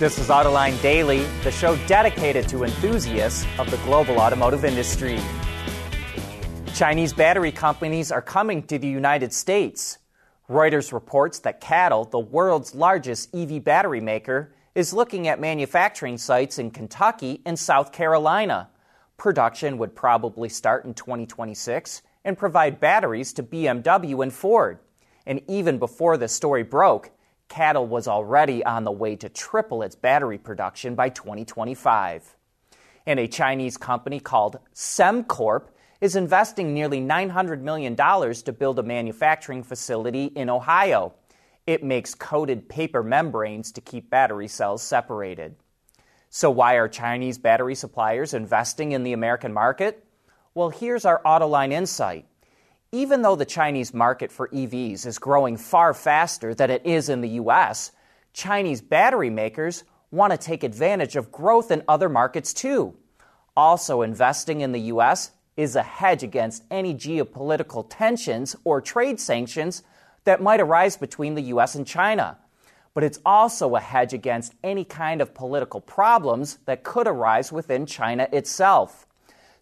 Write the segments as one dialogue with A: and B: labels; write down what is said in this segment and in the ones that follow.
A: This is Autoline Daily, the show dedicated to enthusiasts of the global automotive industry. Chinese battery companies are coming to the United States. Reuters reports that CATL, the world's largest EV battery maker, is looking at manufacturing sites in Kentucky and South Carolina. Production would probably start in 2026 and provide batteries to BMW and Ford. And even before the story broke, CATL was already on the way to triple its battery production by 2025. And a Chinese company called SemCorp is investing nearly $900 million to build a manufacturing facility in Ohio. It makes coated paper membranes to keep battery cells separated. So, why are Chinese battery suppliers investing in the American market? Well, here's our Autoline insight. Even though the Chinese market for EVs is growing far faster than it is in the US, Chinese battery makers want to take advantage of growth in other markets too. Also, investing in the US is a hedge against any geopolitical tensions or trade sanctions that might arise between the US and China. But it's also a hedge against any kind of political problems that could arise within China itself.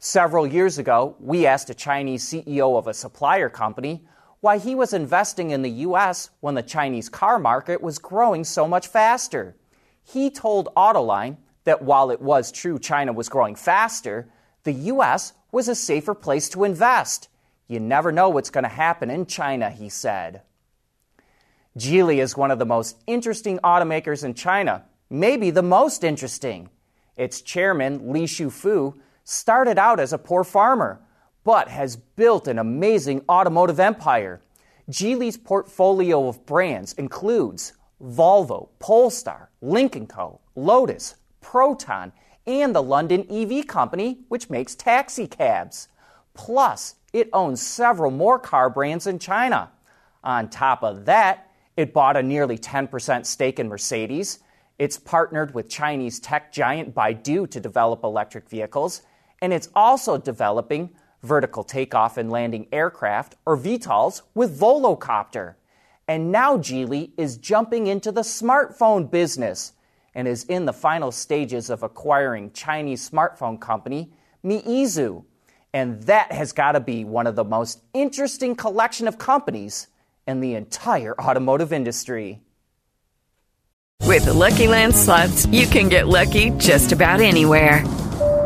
A: Several years ago, we asked a Chinese CEO of a supplier company why he was investing in the U.S. when the Chinese car market was growing so much faster. He told Autoline that while it was true China was growing faster, the U.S. was a safer place to invest. You never know what's going to happen in China, he said. Geely is one of the most interesting automakers in China, maybe the most interesting. Its chairman, Li Shufu, started out as a poor farmer, but has built an amazing automotive empire. Geely's portfolio of brands includes Volvo, Polestar, Lynk & Co., Lotus, Proton, and the London EV company, which makes taxi cabs. Plus, it owns several more car brands in China. On top of that, it bought a nearly 10% stake in Mercedes. It's partnered with Chinese tech giant Baidu to develop electric vehicles and it's also developing vertical takeoff and landing aircraft, or VTOLs, with Volocopter. And now Geely is jumping into the smartphone business and is in the final stages of acquiring Chinese smartphone company Meizu. And that has got to be one of the most interesting collection of companies in the entire automotive industry.
B: With the Lucky Land slots, you can get lucky just about anywhere.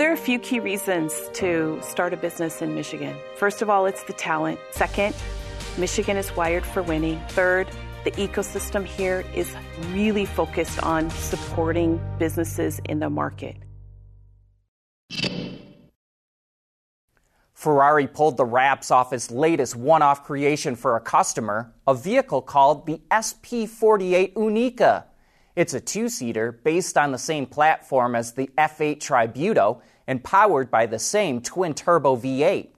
C: There are a few key reasons to start a business in Michigan. First of all, it's the talent. Second, Michigan is wired for winning. Third, the ecosystem here is really focused on supporting businesses in the market.
A: Ferrari pulled the wraps off its latest one off creation for a customer, a vehicle called the SP48 Unica. It's a two seater based on the same platform as the F8 Tributo and powered by the same twin turbo V8.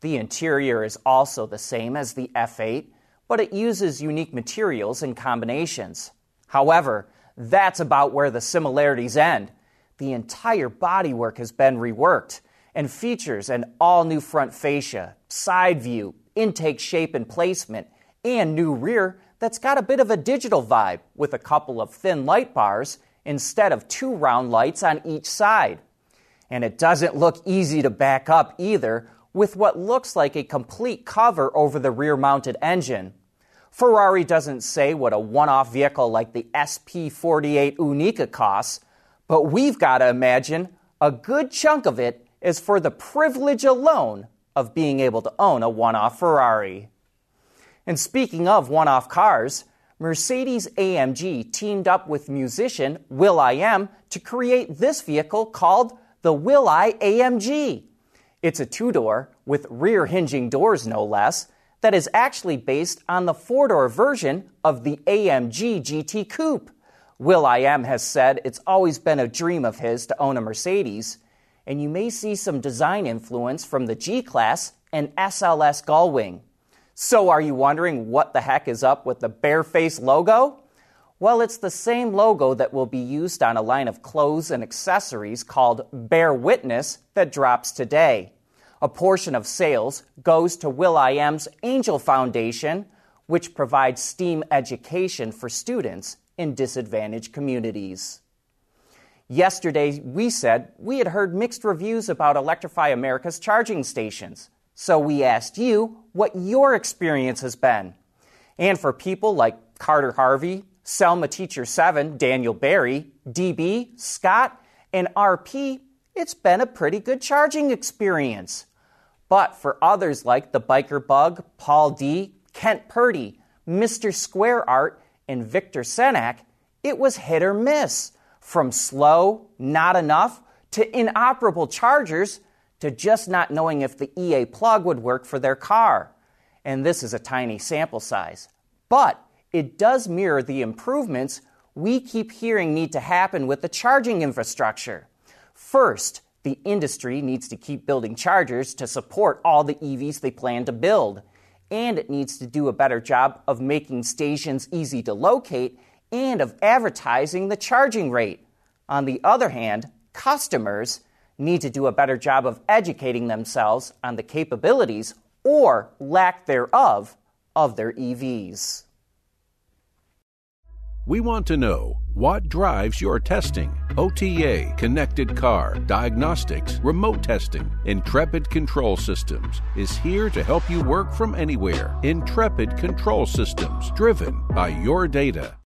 A: The interior is also the same as the F8, but it uses unique materials and combinations. However, That's about where the similarities end. The entire bodywork has been reworked and features an all new front fascia, side view, intake shape and placement, and new rear that's got a bit of a digital vibe with a couple of thin light bars instead of two round lights on each side. And it doesn't look easy to back up either with what looks like a complete cover over the rear mounted engine. Ferrari doesn't say what a one off vehicle like the SP48 Unica costs, but we've got to imagine a good chunk of it is for the privilege alone of being able to own a one off Ferrari. And speaking of one off cars, Mercedes AMG teamed up with musician will.i.am to create this vehicle called the Will.i AMG. It's a two door with rear hinging doors, no less, that is actually based on the four door version of the AMG GT Coupe. will.i.am has said it's always been a dream of his to own a Mercedes, and you may see some design influence from the G Class and SLS Gullwing. So, are you wondering what the heck is up with the Bareface logo? Well, it's the same logo that will be used on a line of clothes and accessories called Bear Witness that drops today. A portion of sales goes to will.i.am's Angel Foundation, which provides STEAM education for students in disadvantaged communities. Yesterday, we said we had heard mixed reviews about Electrify America's charging stations. So we asked you what your experience has been. And for people like Carter Harvey, Selma Teacher 7, Daniel Barry, DB, Scott, and RP, it's been a pretty good charging experience. But for others like the Biker Bug, Paul D., Kent Purdy, Mr. Square Art, and Victor Senak, it was hit or miss. From slow, not enough, to inoperable chargers, to just not knowing if the EA plug would work for their car. And this is a tiny sample size. But it does mirror the improvements we keep hearing need to happen with the charging infrastructure. First, the industry needs to keep building chargers to support all the EVs they plan to build. And it needs to do a better job of making stations easy to locate and of advertising the charging rate. On the other hand, customers need to do a better job of educating themselves on the capabilities or lack thereof of their EVs.
D: We want to know what drives your testing. OTA, connected car, diagnostics, remote testing. Intrepid Control Systems is here to help you work from anywhere. Intrepid Control Systems, driven by your data.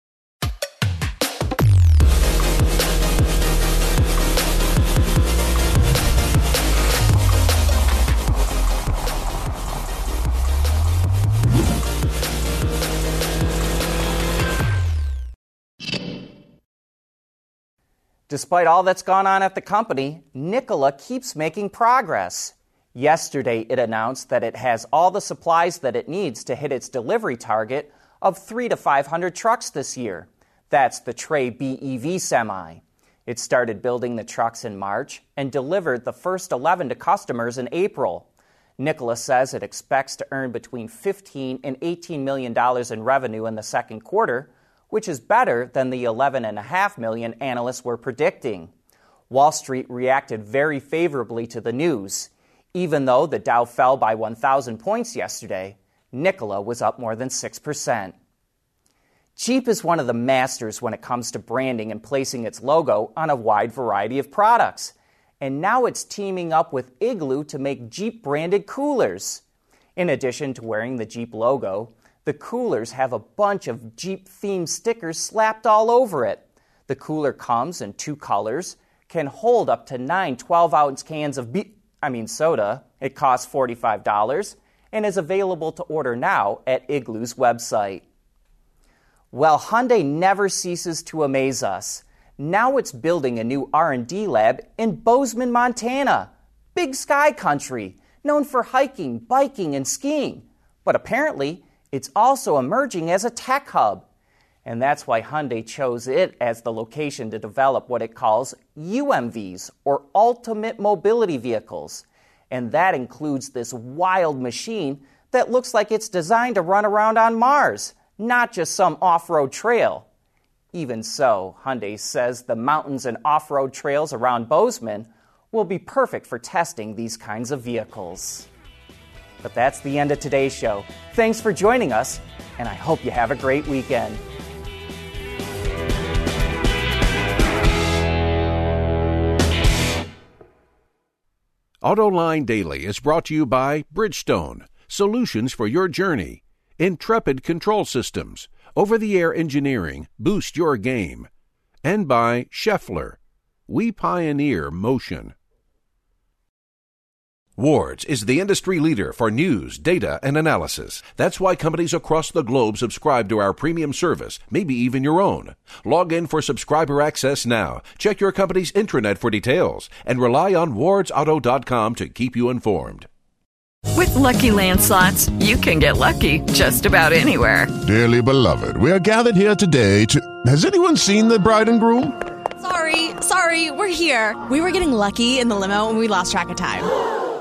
A: Despite all that's gone on at the company, Nikola keeps making progress. Yesterday, it announced that it has all the supplies that it needs to hit its delivery target of 3 to 500 trucks this year. That's the Tre BEV semi. It started building the trucks in March and delivered the first 11 to customers in April. Nikola says it expects to earn between 15 and 18 million dollars in revenue in the second quarter, which is better than the 11.5 million analysts were predicting. Wall Street reacted very favorably to the news. Even though the Dow fell by 1,000 points yesterday, Nikola was up more than 6%. Jeep is one of the masters when it comes to branding and placing its logo on a wide variety of products. And now it's teaming up with Igloo to make Jeep branded coolers. In addition to wearing the Jeep logo, the coolers have a bunch of Jeep themed stickers slapped all over it. The cooler comes in two colors, can hold up to nine 12 ounce cans of be- I mean soda. It costs $45 and is available to order now at Igloo's website. Well, Hyundai never ceases to amaze us. Now it's building a new R&D lab in Bozeman, Montana. Big sky country, known for hiking, biking, and skiing. But apparently, it's also emerging as a tech hub. And that's why Hyundai chose it as the location to develop what it calls UMVs, or Ultimate Mobility Vehicles. And that includes this wild machine that looks like it's designed to run around on Mars, not just some off road trail. Even so, Hyundai says the mountains and off road trails around Bozeman will be perfect for testing these kinds of vehicles. But that's the end of today's show. Thanks for joining us, and I hope you have a great weekend.
D: AutoLine Daily is brought to you by Bridgestone, solutions for your journey, Intrepid Control Systems, over the air engineering, boost your game, and by Schaeffler. We pioneer motion. Wards is the industry leader for news, data, and analysis. That's why companies across the globe subscribe to our premium service, maybe even your own. Log in for subscriber access now. Check your company's intranet for details and rely on wardsauto.com to keep you informed.
B: With Lucky Land slots, you can get lucky just about anywhere.
E: Dearly beloved, we are gathered here today to. Has anyone seen the bride and groom?
F: Sorry, sorry, we're here. We were getting lucky in the limo and we lost track of time.